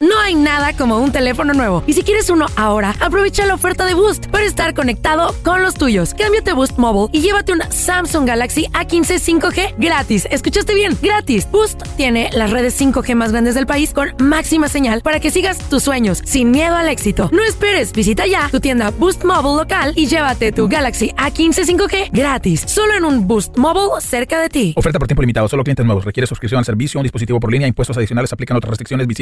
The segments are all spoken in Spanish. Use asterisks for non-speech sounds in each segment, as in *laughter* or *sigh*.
No hay nada como un teléfono nuevo. Y si quieres uno ahora, aprovecha la oferta de Boost para estar conectado con los tuyos. Cámbiate a Boost Mobile y llévate un Samsung Galaxy A15 5G gratis. ¿Escuchaste bien? Gratis. Boost tiene las redes 5G más grandes del país con máxima señal para que sigas tus sueños sin miedo al éxito. No esperes, visita ya tu tienda Boost Mobile local y llévate tu Galaxy A15 5G gratis. Solo en un Boost Mobile cerca de ti. Oferta por tiempo limitado, solo clientes nuevos. Requiere suscripción al servicio, un dispositivo por línea, impuestos adicionales, aplican otras restricciones. Visita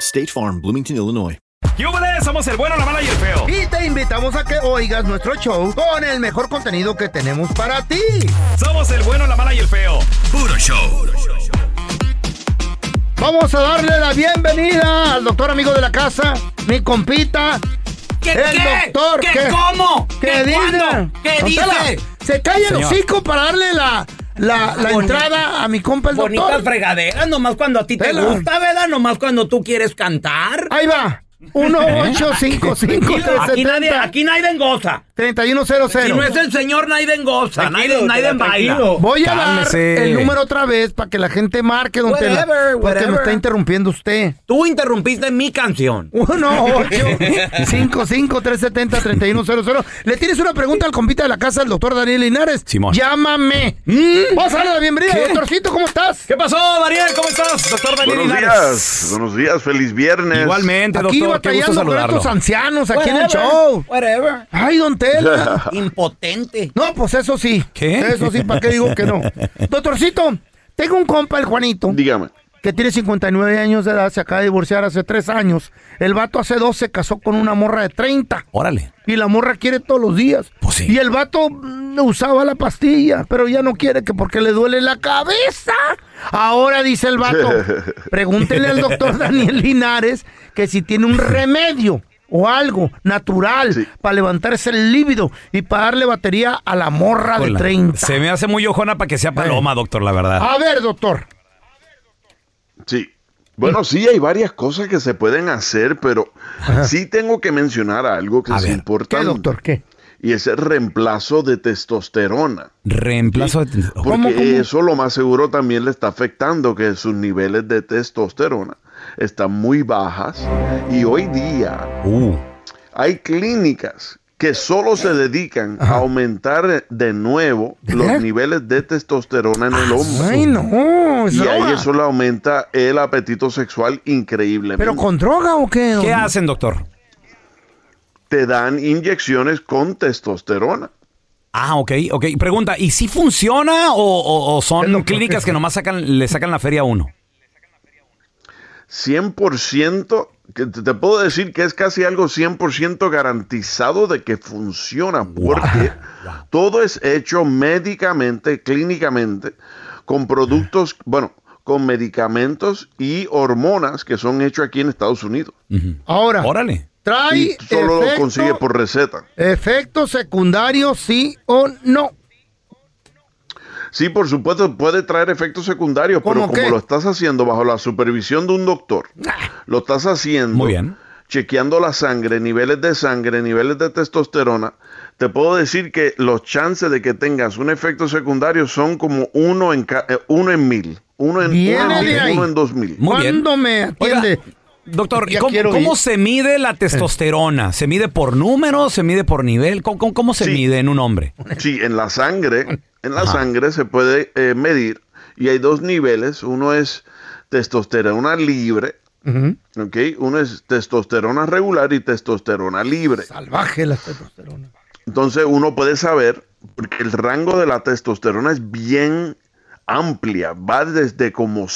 State Farm, Bloomington, Illinois. ¡Yúbales! Somos el bueno, la mala y el feo. Y te invitamos a que oigas nuestro show con el mejor contenido que tenemos para ti. Somos el bueno, la mala y el feo. Puro show. Vamos a darle la bienvenida al doctor amigo de la casa, mi compita. ¿Qué, el qué? doctor. ¿Qué, que- cómo? ¿Qué, cuándo? ¿Qué dice? Se calla el hocico para darle la, la, la entrada a mi compa el Bonitas doctor. fregaderas, nomás cuando a ti te gusta, ¿verdad? Nomás cuando tú quieres cantar. Ahí va. 1 8 5 5 Aquí nadie, aquí nadie goza. 3100 Si no es el señor, nadie goza. Nadie, nadie baila. Voy a Cálmese. dar el número otra vez para que la gente marque, don Tela. Whatever, Porque me whatever. está interrumpiendo usted. Tú interrumpiste mi canción. 1 8 55 370 3100 ¿Le tienes una pregunta al compita de la casa, el doctor Daniel Linares? Simón. Llámame. Vamos a darle la bienvenida, ¿Qué? doctorcito, ¿cómo estás? ¿Qué pasó, Daniel? ¿Cómo estás? Doctor Daniel Buenos Linares. días, buenos días, feliz viernes. Igualmente, Aquí doctor. Batallando con estos ancianos aquí en el Whatever, show. Whatever. Ay, don Tela. *laughs* Impotente. No, pues eso sí. ¿Qué? Eso sí, ¿para qué digo que no? *laughs* Doctorcito, tengo un compa, el Juanito, Dígame. Que tiene 59 años de edad, se acaba de divorciar hace 3 años. El vato hace 2 se casó con una morra de 30. Órale. Y la morra quiere todos los días. Pues sí. Y el vato mm, usaba la pastilla, pero ya no quiere que porque le duele la cabeza. Ahora dice el vato, *laughs* pregúntele al doctor Daniel Linares que si tiene un remedio o algo natural Sí. para levantarse el líbido y para darle batería a la morra de Hola. 30. Se me hace muy ojona para que sea paloma, doctor, la verdad. A ver, doctor. Sí. Bueno, sí, hay varias cosas que se pueden hacer, pero sí tengo que mencionar algo que A es ver. ¿Qué, importante. doctor? ¿Qué? Y es el reemplazo de testosterona. Reemplazo de... Porque ¿Cómo, cómo? eso lo más seguro también le está afectando, que sus niveles de testosterona están muy bajas. Y hoy día Uh. hay clínicas que solo se dedican a aumentar de nuevo ¿De los niveles de testosterona en el hombre. Ay, no. es Y ahí eso le aumenta el apetito sexual increíblemente. ¿Pero con droga o qué? ¿Qué hacen, doctor? Te dan inyecciones con testosterona. Ah, ok, ok. Pregunta, ¿y si funciona o, o- o Es son clínicas que nomás sacan, le sacan la feria a uno? 100%, que te te puedo decir que es casi algo 100% garantizado de que funciona, porque todo es hecho médicamente, clínicamente, con productos, bueno, con medicamentos y hormonas que son hechos aquí en Estados Unidos. Ahora, Órale. trae Y solo lo efecto- consigue por receta. efectos secundarios, sí o no. Sí, por supuesto, puede traer efectos secundarios, pero ¿Cómo como qué? lo estás haciendo bajo la supervisión de un doctor, lo estás haciendo Muy bien. chequeando la sangre, niveles de sangre, niveles de testosterona, te puedo decir que los chances de que tengas un efecto secundario son como uno en, ca- eh, uno en mil. Uno en, uno en mil, uno en dos mil. Muy bien. ¿Cuándo me atiende? Doctor, Ya ¿cómo, cómo se mide la testosterona? ¿Se mide por número? ¿Se mide por nivel? ¿Cómo, cómo- cómo se Sí. mide en un hombre? Sí, en la sangre, en la sangre se puede eh, medir y hay dos niveles. Uno es testosterona libre ¿ok? Uno es testosterona regular y testosterona libre. Salvaje la testosterona. Entonces uno puede saber, porque el rango de la testosterona es bien amplia, va desde como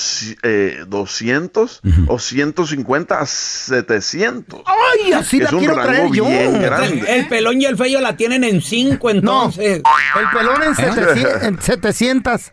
eh, 200 o 150 a 700. ¡Ay, así Es la un quiero rango traer yo! bien grande. El pelón y el feo la tienen en cinco, entonces. El pelón en, 700, en 700.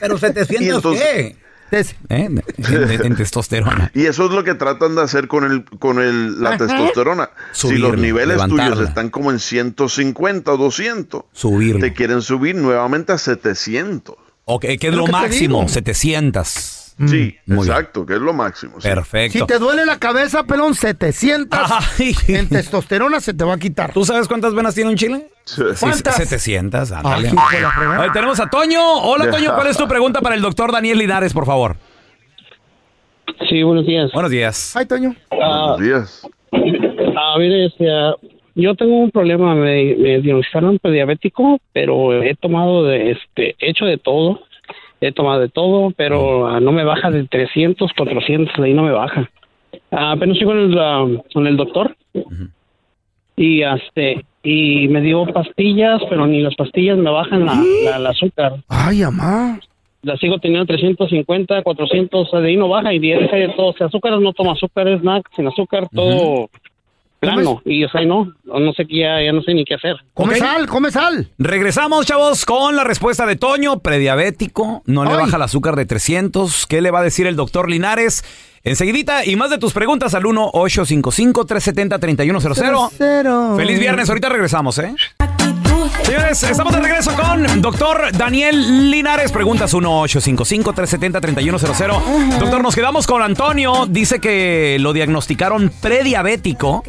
Pero 700 Y entonces- qué? Es- ¿Eh? En, en- en testosterona. *laughs* Y eso es lo que tratan de hacer con el con el, la Ajá. testosterona. si Subirlo, los niveles levantarla. tuyos están como en 150 o 200, Subirlo. te quieren subir nuevamente a 700. Ok, que es Es lo máximo, digo. 700. Sí, Muy bien. exacto, que es lo máximo. sí. Perfecto. Si te duele la cabeza, pelón, 700. Ay. En testosterona se te va a quitar. ¿Tú sabes cuántas venas tiene un chile? ¿Cuántas? 700, ándale. Fregada. Ahí tenemos a Toño. Hola, Toño. ¿Cuál es tu pregunta para el doctor Daniel Linares, por favor? Sí, buenos días. Buenos días. Ay, Toño. Ah, Buenos días. ah, mire, este, ah, yo tengo un problema, me, me diagnosticaron prediabético, pero he tomado de, este, he hecho de todo, he tomado de todo, pero ah, no me baja de 300, 400, ahí no me baja. Ah, apenas estoy con el, ah, con el doctor y este y me dio pastillas, pero ni las pastillas me bajan la, la- azúcar. Ay, mamá. La sigo teniendo 350, 400, de ahí no baja y de de todo. O sea, azúcar no toma azúcar, es nada, sin azúcar, todo plano. Y o sea, no, no sé qué, ya, ya no sé ni qué hacer. Come sal, come sal. Regresamos, chavos, con la respuesta de Toño, prediabético, no le baja el azúcar de 300. ¿Qué le va a decir el doctor Linares? Enseguidita, y más de tus preguntas al 1-855-370-3100. Cero. Feliz viernes, ahorita regresamos, ¿eh? Señores, estamos de regreso con doctor Daniel Linares. Preguntas 1-855-370-3100. Doctor, nos quedamos con Antonio. Dice que lo diagnosticaron prediabético,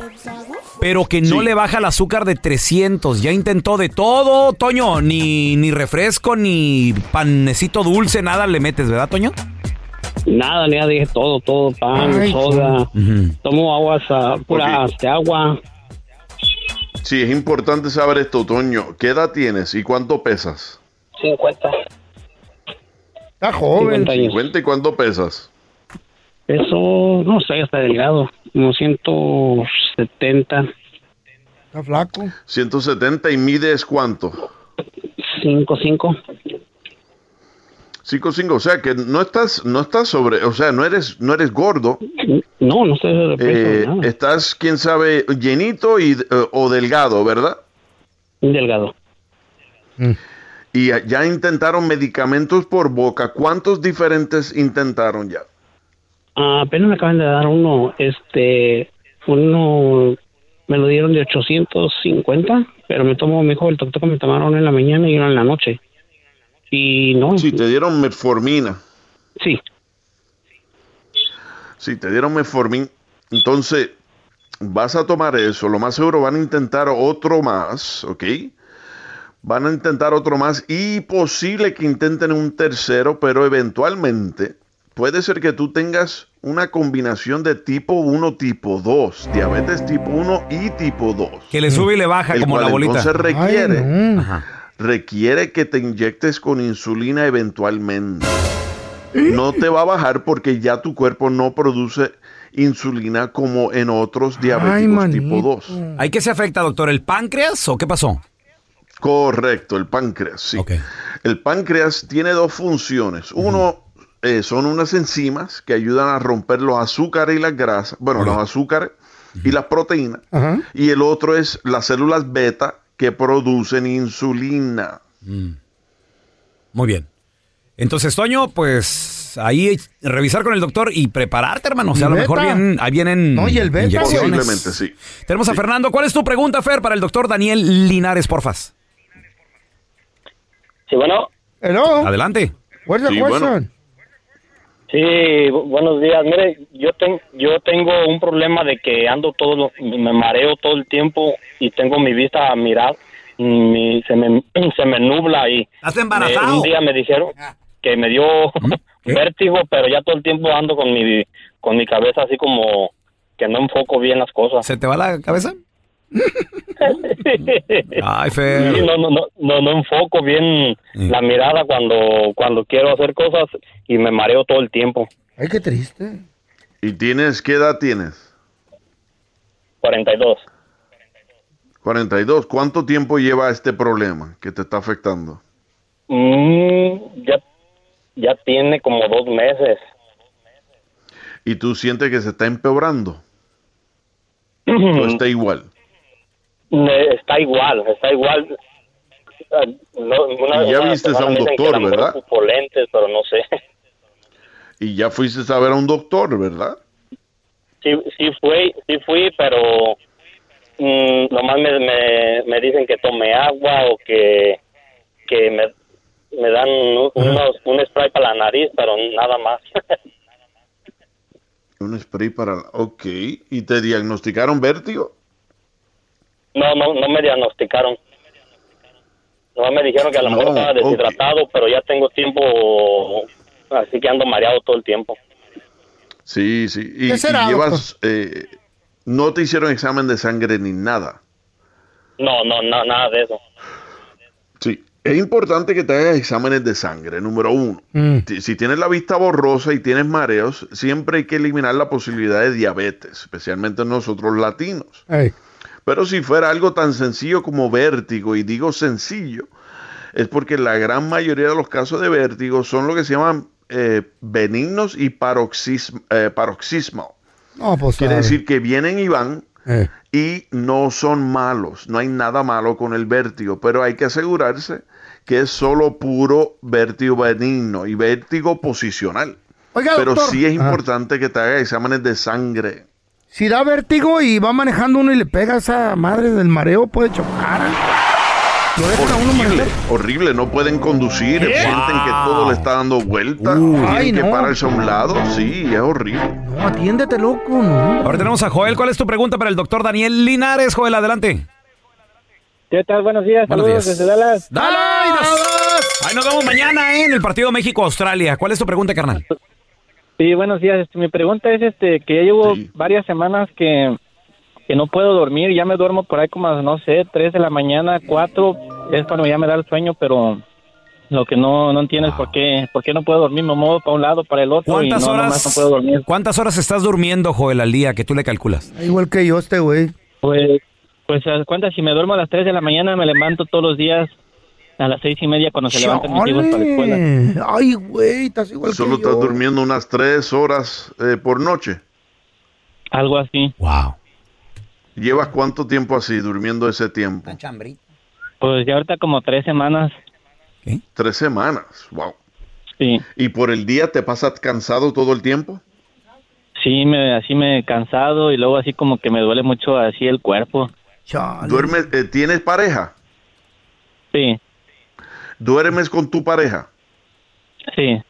pero que no Sí. le baja el azúcar de 300. Ya intentó de todo, Toño. Ni, ni refresco, ni panecito dulce, nada le metes, ¿verdad, Toño? Nada, ya dije todo, todo, pan, Ay, soda. Ujú. Tomo aguas, ah, pura Ok. este, agua. Sí, es importante saber esto, Toño. ¿Qué edad tienes y cuánto pesas? 50, Está joven. 50 años. ¿50 y cuánto pesas? Eso, no sé, está delgado. Como 170, Está flaco. 170 y mides cuánto? 5, 5. 5 5, o sea que no estás no estás sobre, o sea, no eres no eres gordo, No, no sé de peso, eh, nada. estás quién sabe llenito y eh, o delgado, ¿verdad? Delgado. Y ya- ya intentaron medicamentos por boca. ¿Cuántos diferentes intentaron ya? Ah, apenas me acaban de dar uno, este, uno, me lo dieron de 850, pero me tomó, me dijo el doctor que me tomaron en la mañana y uno en la noche. Y no, Sí, te dieron metformina. sí, Sí, te dieron metformin. Entonces, vas a tomar eso. Lo más seguro van a intentar otro más, ¿ok? Van a intentar otro más y posible que intenten un tercero, pero eventualmente puede ser que tú tengas una combinación de tipo 1, tipo 2, diabetes tipo 1 y tipo 2. Que le sube y le baja El como cual la bolita. entonces requiere, Ay, no. Requiere que te inyectes con insulina eventualmente. No te va a bajar porque ya tu cuerpo no produce insulina como en otros diabéticos Ay, tipo manito. 2. ¿Hay qué se afecta, doctor? ¿El páncreas o qué pasó? Correcto, el páncreas, sí. Ok. El páncreas tiene dos funciones. Uno eh, son unas enzimas que ayudan a romper los azúcares y las grasas, bueno, los azúcares y las proteínas. Y el otro es las células beta que producen insulina. Muy bien. Entonces, Toño, pues ahí revisar con el doctor y prepararte, hermano. O sea, a lo ¿Y mejor vienen, ahí vienen No, y el beta, inyecciones. Posiblemente, sí. Tenemos a Fernando. ¿Cuál es tu pregunta, Fer, para el doctor Daniel Linares, porfas? sí, bueno, Hello. Adelante. Where's the Sí, question? bueno. Sí, bu- buenos días, mire, yo, ten- yo tengo un problema de que ando todo, me mareo todo el tiempo y tengo mi vista a mirar, mi- se, me, *clears throat* se me nubla y ¿Estás me- embarazado? un día me dijeron que me dio *laughs* ¿Qué? vértigo, pero ya todo el tiempo ando con mi, con mi cabeza así como que no enfoco bien las cosas. ¿Se te va la cabeza? Ay, Sí, Fer. no, no, no, no, no enfoco bien la mirada cuando, cuando quiero hacer cosas y me mareo todo el tiempo. Ay, qué triste. ¿Y tienes, qué edad tienes? 42. 42. ¿Cuánto tiempo lleva este problema que te está afectando? Mm, ya, ya tiene como dos meses. ¿Y tú sientes que se está empeorando? ¿O *clears throat* está igual? Está igual, está igual. No, una- Y ya viste a un doctor, ¿verdad? lentes, pero no sé. *laughs* Y ya fuiste a ver a un doctor, ¿verdad? Sí, sí fui, sí fui, pero mm, nomás me, me, me dicen que tome agua o que, que me, me dan un- unos, un spray para la nariz, pero nada más. *laughs* Un spray para... Ok. ¿Y te diagnosticaron vértigo? No, no, no me diagnosticaron. No me dijeron que a lo mejor No, estaba deshidratado, pero ya tengo tiempo, así que ando mareado todo el tiempo. Sí, sí. Y, ¿Qué será, y llevas... eh, no te hicieron examen de sangre ni nada. No, no, no, nada de eso. Sí. Es importante que te hagas exámenes de sangre, número uno. Mm. Si- tienes la vista borrosa y tienes mareos, siempre hay que eliminar la posibilidad de diabetes, especialmente nosotros latinos. Ey. Pero si fuera algo tan sencillo como vértigo, y digo sencillo, es porque la gran mayoría de los casos de vértigo son lo que se llaman eh, benignos y paroxism, eh, paroxismal. No, pues Quiere decir que vienen y van Eh. y no son malos. No hay nada malo con el vértigo, pero hay que asegurarse que es solo puro vértigo benigno y vértigo posicional. Oiga, pero doctor. sí es Ah. importante que te hagas exámenes de sangre. Si da vértigo y va manejando uno y le pega a esa madre del mareo, puede chocar. Lo dejan a uno Horrible, manejar. horrible, no pueden conducir, ¿Qué? sienten que todo le está dando vuelta, Uh. tienen Ay, que no. pararse a un lado, sí, es horrible. No, atiéndete, loco, no. Ahora tenemos a Joel. ¿Cuál es tu pregunta para el doctor Daniel Linares? Joel, adelante. ¿Qué tal? Buenos días, Buenos saludos días. desde Dallas. ¡Dallas! Ahí nos vemos mañana ¿eh? en el partido México-Australia. ¿Cuál es tu pregunta, carnal? Sí, buenos días. Este, mi pregunta es este que ya llevo varias semanas que, que no puedo dormir. Ya me duermo por ahí como, a, no sé, 3 de la mañana, 4. Es cuando ya me da el sueño, pero lo que no, no entiendo es por qué, por qué no puedo dormir. Me muevo para un lado, para el otro y no, ¿Cuántas nomás horas, no puedo dormir. ¿Cuántas horas estás durmiendo, Joel, al día que tú le calculas? Igual que yo, este güey. Pues, pues cuenta, si me duermo a las 3 de la mañana, me levanto todos los días a las seis y media cuando se levantan mis hijos para la escuela. Chale. Ay, güey, estás igual Solo que yo. estás durmiendo unas tres horas eh, por noche. Algo así. Wow. ¿Llevas cuánto tiempo así, durmiendo ese tiempo? Pues ya ahorita como tres semanas. Tres semanas, wow. Sí. ¿Y por el día te pasas cansado todo el tiempo? Sí, me, así me he cansado y luego así como que me duele mucho así el cuerpo. ¿Duermes, eh, ¿Tienes pareja? Sí, ¿Duermes con tu pareja? sí.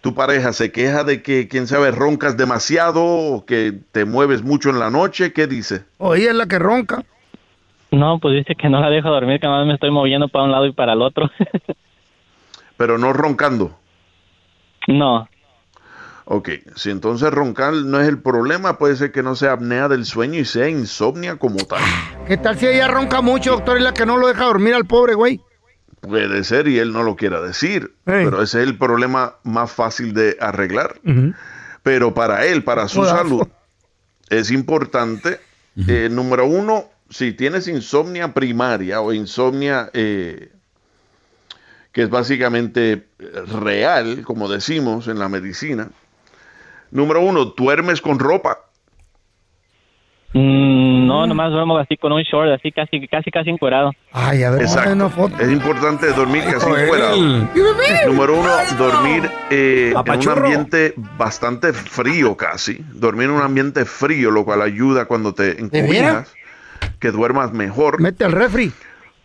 ¿Tu pareja se queja de que, quién sabe, roncas demasiado o que te mueves mucho en la noche? ¿Qué dice? O ella es la que ronca. No, pues dice que no la dejo dormir, que más me estoy moviendo para un lado y para el otro. *laughs* Pero no roncando. no, Ok, si entonces roncar no es el problema, puede ser que no sea apnea del sueño y sea insomnia como tal. ¿Qué tal si ella ronca mucho, doctor, y la que no lo deja dormir al pobre güey? Puede ser y él no lo quiera decir, pero ese es el problema más fácil de arreglar. Pero para él, para su salud, es importante, eh, número uno, si tienes insomnia primaria o insomnia eh, que es básicamente eh, real, como decimos en la medicina, número uno, duermes con ropa. Mm, no, nomás duermo así con un short, así casi, casi, casi encuerado. Ay, a ver, Exacto. una foto. Es importante dormir casi fuera. Número uno, dormir eh, en un ambiente bastante frío casi. Dormir en un ambiente frío, lo cual ayuda cuando te encobijas, que duermas mejor. Mete al refri.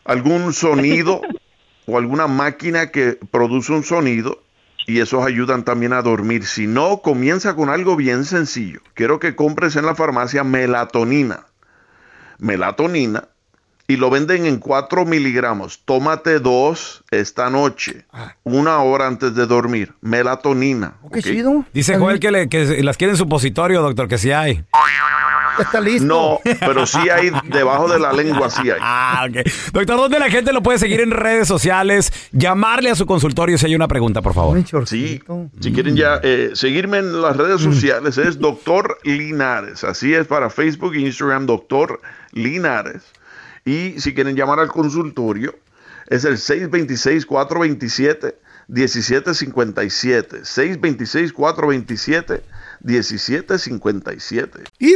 Algún sonido *laughs* o alguna máquina que produce un sonido y esos ayudan también a dormir. Si no, comienza con algo bien sencillo. Quiero que compres en la farmacia melatonina. Melatonina y lo venden en 4 miligramos. Tómate dos esta noche, una hora antes de dormir. Melatonina. ¿ok? Dice Joel que, le- que las quiere en supositorio, doctor, que sí hay. Está listo. No, pero sí hay debajo de la lengua, sí hay. Ah, ok. Doctor, ¿dónde la gente lo puede seguir en redes sociales? Llamarle a su consultorio si hay una pregunta, por favor. Sí, si quieren ya eh, seguirme en las redes sociales es Doctor Linares. Así es para Facebook e Instagram, Doctor Linares. Y si quieren llamar al consultorio, es el 626-427-1757. 626-427. 1757.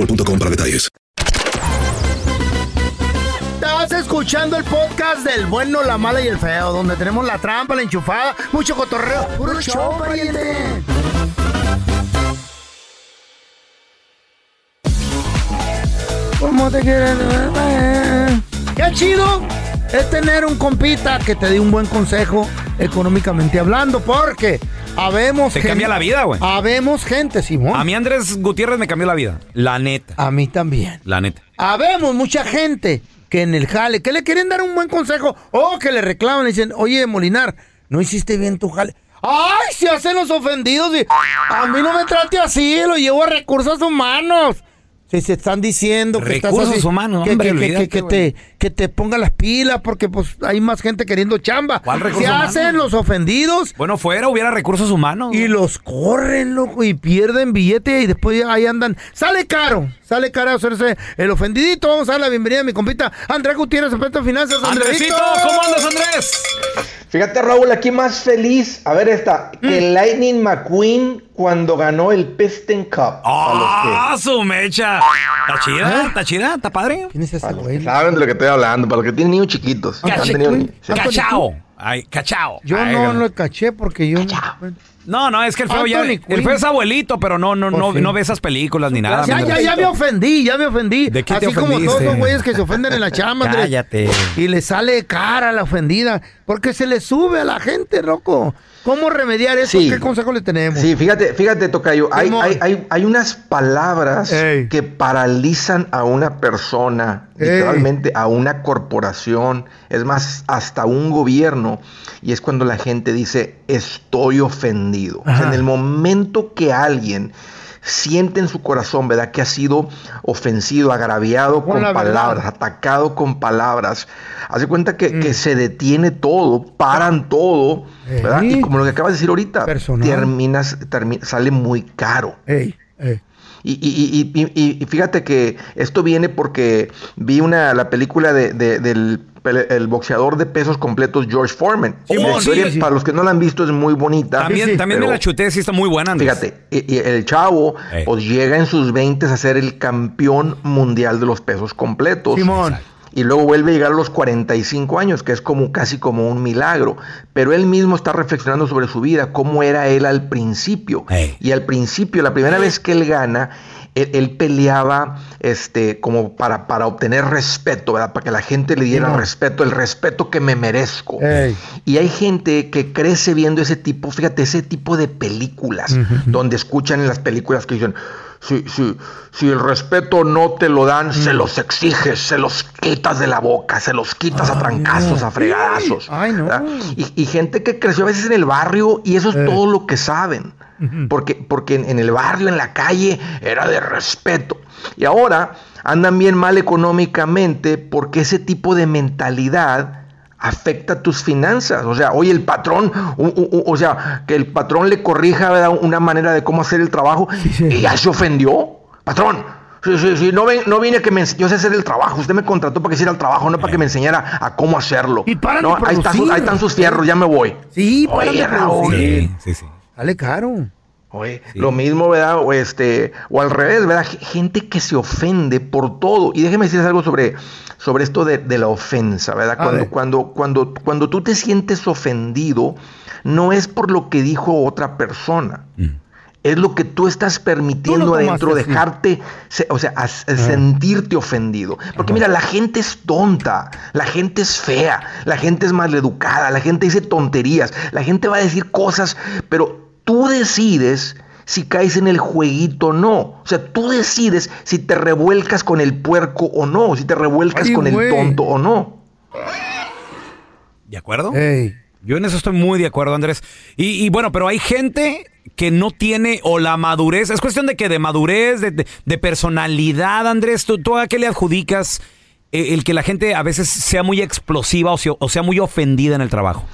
boostmobile.com para detalles. Estás escuchando el podcast del bueno, la mala y el feo, donde tenemos la trampa, la enchufada, mucho cotorreo. ¡Puro show, pariente! ¿Cómo te quieres? ¡Qué chido! Es tener un compita que te dé un buen consejo económicamente hablando, porque habemos Te cambia la vida, güey. Habemos gente, Simón. A mí Andrés Gutiérrez me cambió la vida. La neta. A mí también. La neta. Habemos mucha gente que en el jale, que le quieren dar un buen consejo o que le reclaman y dicen, oye, Molinar, no hiciste bien tu jale. ¡Ay! Se hacen los ofendidos y a mí no me trate así, lo llevo a recursos humanos. Si se están diciendo que estás Recursos así, humanos, que, hombre, que- que- olvídate, que te, que te ponga las pilas porque pues hay más gente queriendo chamba. ¿Cuál Se humanos? hacen los ofendidos Bueno, fuera hubiera recursos humanos. y los corren, loco, y pierden billete y después ahí andan. Sale caro, sale caro hacerse el ofendidito. Vamos a dar la bienvenida a mi compita Andrés Gutiérrez, experto en finanzas. Andresito, ¿cómo andas, Andrés? Fíjate, Raúl, aquí más feliz. A ver esta. Que Lightning McQueen cuando ganó el Piston Cup. ¡Ah, su mecha! ¿Está chida? ¿Está chida? ¿Está padre? ¿Quién es ese güey? Saben de lo que estoy hablando, para los que tienen niños chiquitos. ¡Cachao! Ay, cachao. Yo Ay, no lo caché porque yo. No, no, es que el feo ya. El feo es abuelito, pero no, no, no, sí. no ve esas películas ni nada. Ya, ya, ya me ofendí, ya me ofendí. ¿De qué te Así como ofendiste? todos los güeyes que se ofenden en la chamba. Cállate. Y le sale cara a la ofendida. Porque se le sube a la gente, loco. ¿Cómo remediar eso? Sí. ¿Qué consejo le tenemos? Sí, fíjate, fíjate, Tocayo, hay, hay, hay, hay unas palabras Ey. que paralizan a una persona, Ey. literalmente a una corporación, es más, hasta un gobierno, y es cuando la gente dice, estoy ofendido. O sea, en el momento que alguien siente en su corazón, ¿verdad? Que ha sido ofensido, agraviado Con palabras, atacado con palabras. Hace cuenta que, que se detiene todo, paran todo, ¿verdad? Y como lo que acabas de decir ahorita, Personal. terminas, termi- sale muy caro. Ey, ey. Y, y- y- y- fíjate que esto viene porque vi una la película de, de- del el boxeador de pesos completos George Foreman. Simón, La historia, sí, sí. Para los que no la han visto es muy bonita. También, también me la chuté, sí está muy buena, Andrés. Fíjate, y- y el chavo Ey. pues llega en sus 20 a ser el campeón mundial de los pesos completos. Simón. Y luego vuelve a llegar a los 45 años, que es como casi como un milagro. Pero él mismo está reflexionando sobre su vida, cómo era él al principio. Y al principio, la primera vez que él gana, él, él peleaba este, como para, para obtener respeto, ¿verdad? Para que la gente le diera respeto, el respeto que me merezco. Ey. Y hay gente que crece viendo ese tipo, fíjate, ese tipo de películas, donde escuchan en las películas que dicen, si, si, si el respeto no te lo dan, se los exiges, se los quitas de la boca, se los quitas a trancazos, a fregadazos. Ay, no. Y, y gente que creció a veces en el barrio y eso es todo lo que saben. Porque, porque en, en el barrio, en la calle, era de respeto. Y ahora andan bien mal económicamente porque ese tipo de mentalidad afecta tus finanzas. O sea, oye, el patrón, u- u- u- o sea, que el patrón le corrija ¿verdad? una manera de cómo hacer el trabajo y ya se ofendió. Patrón, sí, sí, sí, no, ven, no vine que me yo sé hacer el trabajo. Usted me contrató para que hiciera el trabajo, no para que me enseñara a cómo hacerlo. paran No, de ahí, está su- producir. ahí están sus fierros, ya me voy. Sí, para Oye, Raúl. Sí, sí. Sale caro. Oye, lo mismo, ¿verdad? O, este, o al revés, ¿verdad? Gente que se ofende por todo. Y déjeme decirles algo sobre, sobre esto de, de la ofensa, ¿verdad? A Cuando, ver. cuando, cuando, cuando tú te sientes ofendido, no es por lo que dijo otra persona. Es lo que tú estás permitiendo adentro, así. dejarte, o sea, as- sentirte ofendido. Porque mira, la gente es tonta, la gente es fea, la gente es maleducada, la gente dice tonterías, la gente va a decir cosas, pero tú decides si caes en el jueguito o no. O sea, tú decides si te revuelcas con el puerco o no, si te revuelcas Ay, con el tonto o no. ¿De acuerdo? Yo en eso estoy muy de acuerdo, Andrés. Y, y bueno, pero hay gente que no tiene o la madurez. Es cuestión de que de madurez, de, de- de personalidad, Andrés. ¿Tú, tú a qué le adjudicas eh, el que la gente a veces sea muy explosiva o sea, o sea muy ofendida en el trabajo?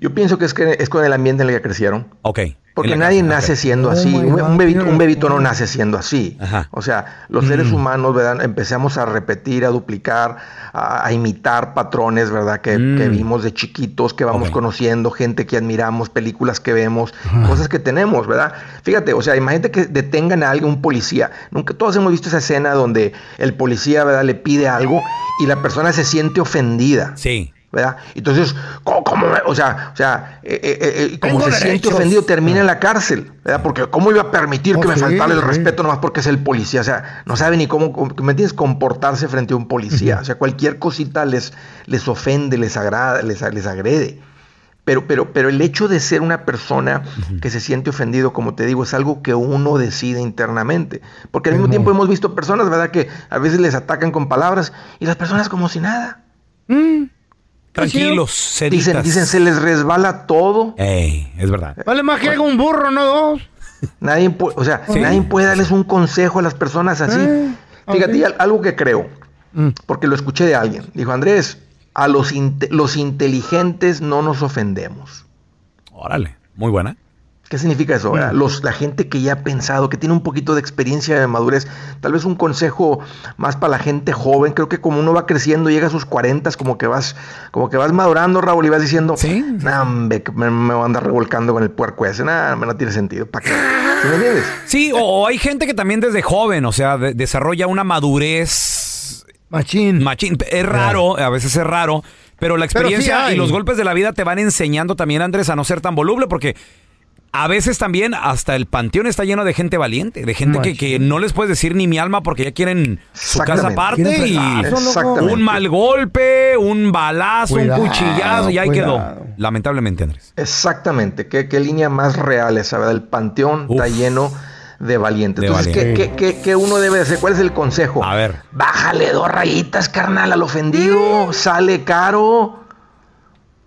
Yo pienso que es, que es con el ambiente en el que crecieron. Ok. Porque nadie casa, nace siendo Oh así. un, God, un bebito, un bebito no nace siendo así. O sea, los seres Mm. humanos, ¿verdad? Empezamos a repetir, a duplicar, a, a imitar patrones, ¿verdad? Que, Mm. que vimos de chiquitos, que vamos conociendo, gente que admiramos, películas que vemos, cosas que tenemos, ¿verdad? Fíjate, o sea, imagínate que detengan a alguien, un policía. Nunca todos hemos visto esa escena donde el policía, ¿verdad? Le pide algo y la persona se siente ofendida. Sí. ¿Verdad? Entonces, ¿cómo, o sea, o sea, eh, eh, eh, como se siente ofendido, termina en la cárcel, ¿verdad? Porque ¿cómo iba a permitir Oh, que me sí, faltara el sí. respeto nomás porque es el policía? O sea, no sabe ni cómo, ¿me entiendes? Comportarse frente a un policía. O sea, cualquier cosita les, les ofende, les agrada, les, les agrede. Pero, pero, pero el hecho de ser una persona que se siente ofendido, como te digo, es algo que uno decide internamente. Porque al mismo tiempo hemos visto personas, ¿verdad? Que a veces les atacan con palabras y las personas como si nada. Tranquilos, Dicen, ceditas. dicen, se les resbala todo. Ey, es verdad. Vale más que haga un burro, no dos. Nadie puede, o sea, Sí. nadie puede darles un consejo a las personas así. Eh, Fíjate, algo que creo, porque lo escuché de alguien. Dijo, Andrés, a los, inte- los inteligentes no nos ofendemos. Órale, muy buena. ¿Qué significa eso? verdad? Los, la gente que ya ha pensado, que tiene un poquito de experiencia de madurez, tal vez un consejo más para la gente joven. Creo que como uno va creciendo, llega a sus 40, como que vas, como que vas madurando, Raúl, y vas diciendo, "Nah, hombre, que me, me voy a andar revolcando con el puerco ese, nada, no tiene sentido. ¿Para qué? ¿Sí me entiendes? Sí, o, o hay gente que también desde joven, o sea, de- desarrolla una madurez. Machín. Machín. Es raro, a veces es raro, pero la Pero sí experiencia y los golpes de la vida te van enseñando también, Andrés, a no ser tan voluble, porque a veces también hasta el panteón está lleno de gente valiente, de gente que, que no les puedes decir ni mi alma porque ya quieren su casa aparte y un mal golpe, un balazo, Cuidado, un cuchillazo y ahí cuidado. quedó. Lamentablemente, Andrés. Exactamente. ¿Qué, qué línea más real esa, verdad? El panteón está lleno de valientes. De Entonces, ¿qué, qué- qué- qué uno debe hacer? ¿Cuál es el consejo? A ver. Bájale dos rayitas, carnal, al ofendido. Sale caro.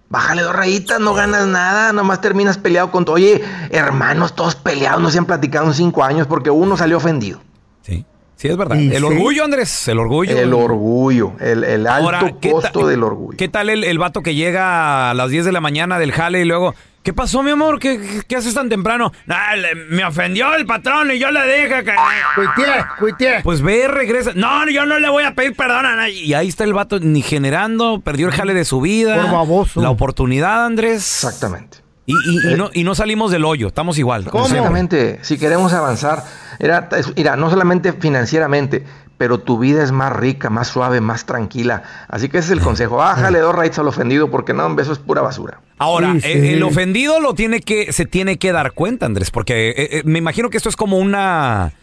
Bájale dos rayitas, no ganas nada, nomás terminas peleado con. Oye, hermanos, todos peleados, no se han platicado en cinco años porque uno salió ofendido. Sí, es verdad. Y el sí. orgullo, Andrés, el orgullo. El orgullo, el, el alto Ahora, ¿qué costo del orgullo. ¿Qué tal el, el vato que llega a las 10 de la mañana del jale y luego, ¿qué pasó, mi amor? ¿Qué, qué- qué haces tan temprano? "Ah, le- me ofendió el patrón y yo le dije que... Cuité, cuité. Pues ve, regresa. No, yo no le voy a pedir perdón a nadie. Y ahí está el vato ni generando, perdió el jale de su vida. Por baboso. La oportunidad, Andrés. Exactamente. Y, y- y no, y no salimos del hoyo, estamos igual. Exactamente. Si queremos avanzar, era, es- mira, no solamente financieramente, pero tu vida es más rica, más suave, más tranquila. Así que ese es el consejo. Bájale dos raíces al ofendido porque no, eso es pura basura. Ahora, Sí, sí. eh, el ofendido lo tiene que, se tiene que dar cuenta, Andrés, porque eh, eh, me imagino que esto es como una,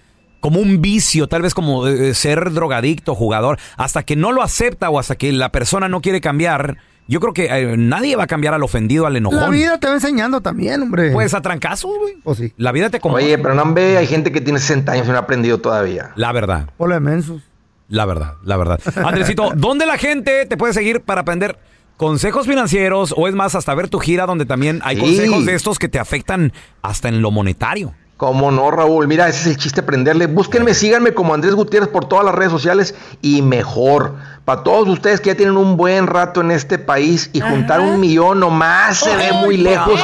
como un vicio, tal vez como eh, ser drogadicto, jugador, hasta que no lo acepta o hasta que la persona no quiere cambiar, yo creo que eh, nadie va a cambiar al ofendido, al enojón. La vida te va enseñando también, hombre. Pues a trancazos, güey. O sí. La vida te como. Oye, pero no ve, hay gente que tiene 60 años y no ha aprendido todavía. La verdad. Hola, mensos. La verdad, la verdad. Andresito, *laughs* ¿dónde la gente te puede seguir para aprender consejos financieros o es más hasta ver tu gira donde también hay Sí. consejos de estos que te afectan hasta en lo monetario? Cómo no, Raúl. Mira, ese es el chiste, aprenderle. Búsquenme, síganme como Andrés Gutiérrez por todas las redes sociales y mejor. Para todos ustedes que ya tienen un buen rato en este país y juntar un millón nomás se ve muy lejos,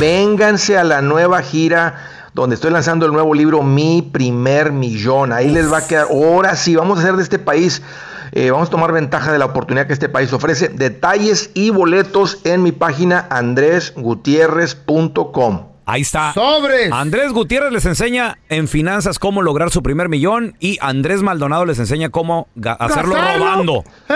vénganse a la nueva gira donde estoy lanzando el nuevo libro Mi Primer Millón. Ahí les va a quedar. Ahora sí, vamos a hacer de este país. eh, vamos a tomar ventaja de la oportunidad que este país ofrece. Detalles y boletos en mi página andresgutierrez.com. Ahí está. ¡Sobres! Andrés Gutiérrez les enseña en finanzas cómo lograr su primer millón y Andrés Maldonado les enseña cómo hacerlo robando. Eh,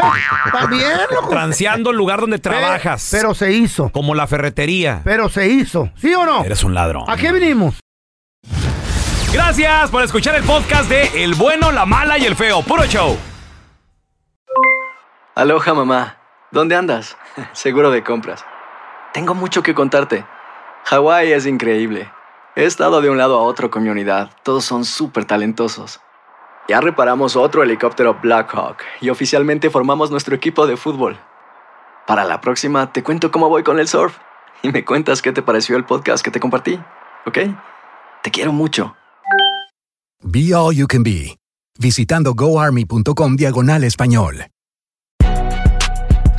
También, loco. Transeando el lugar donde trabajas. Pero se hizo. Como la ferretería. Pero se hizo. ¿Sí o no? Eres un ladrón. ¿A qué vinimos? Gracias por escuchar el podcast de El bueno, la mala y el feo. Puro show. Aloha mamá, ¿dónde andas? *laughs* Seguro de compras. Tengo mucho que contarte. Hawái es increíble. He estado de un lado a otro con mi unidad. Todos son súper talentosos. Ya reparamos otro helicóptero Blackhawk y oficialmente formamos nuestro equipo de fútbol. Para la próxima te cuento cómo voy con el surf y me cuentas qué te pareció el podcast que te compartí, ¿ok? Te quiero mucho. Be All You Can Be, visitando goarmy.com diagonal español.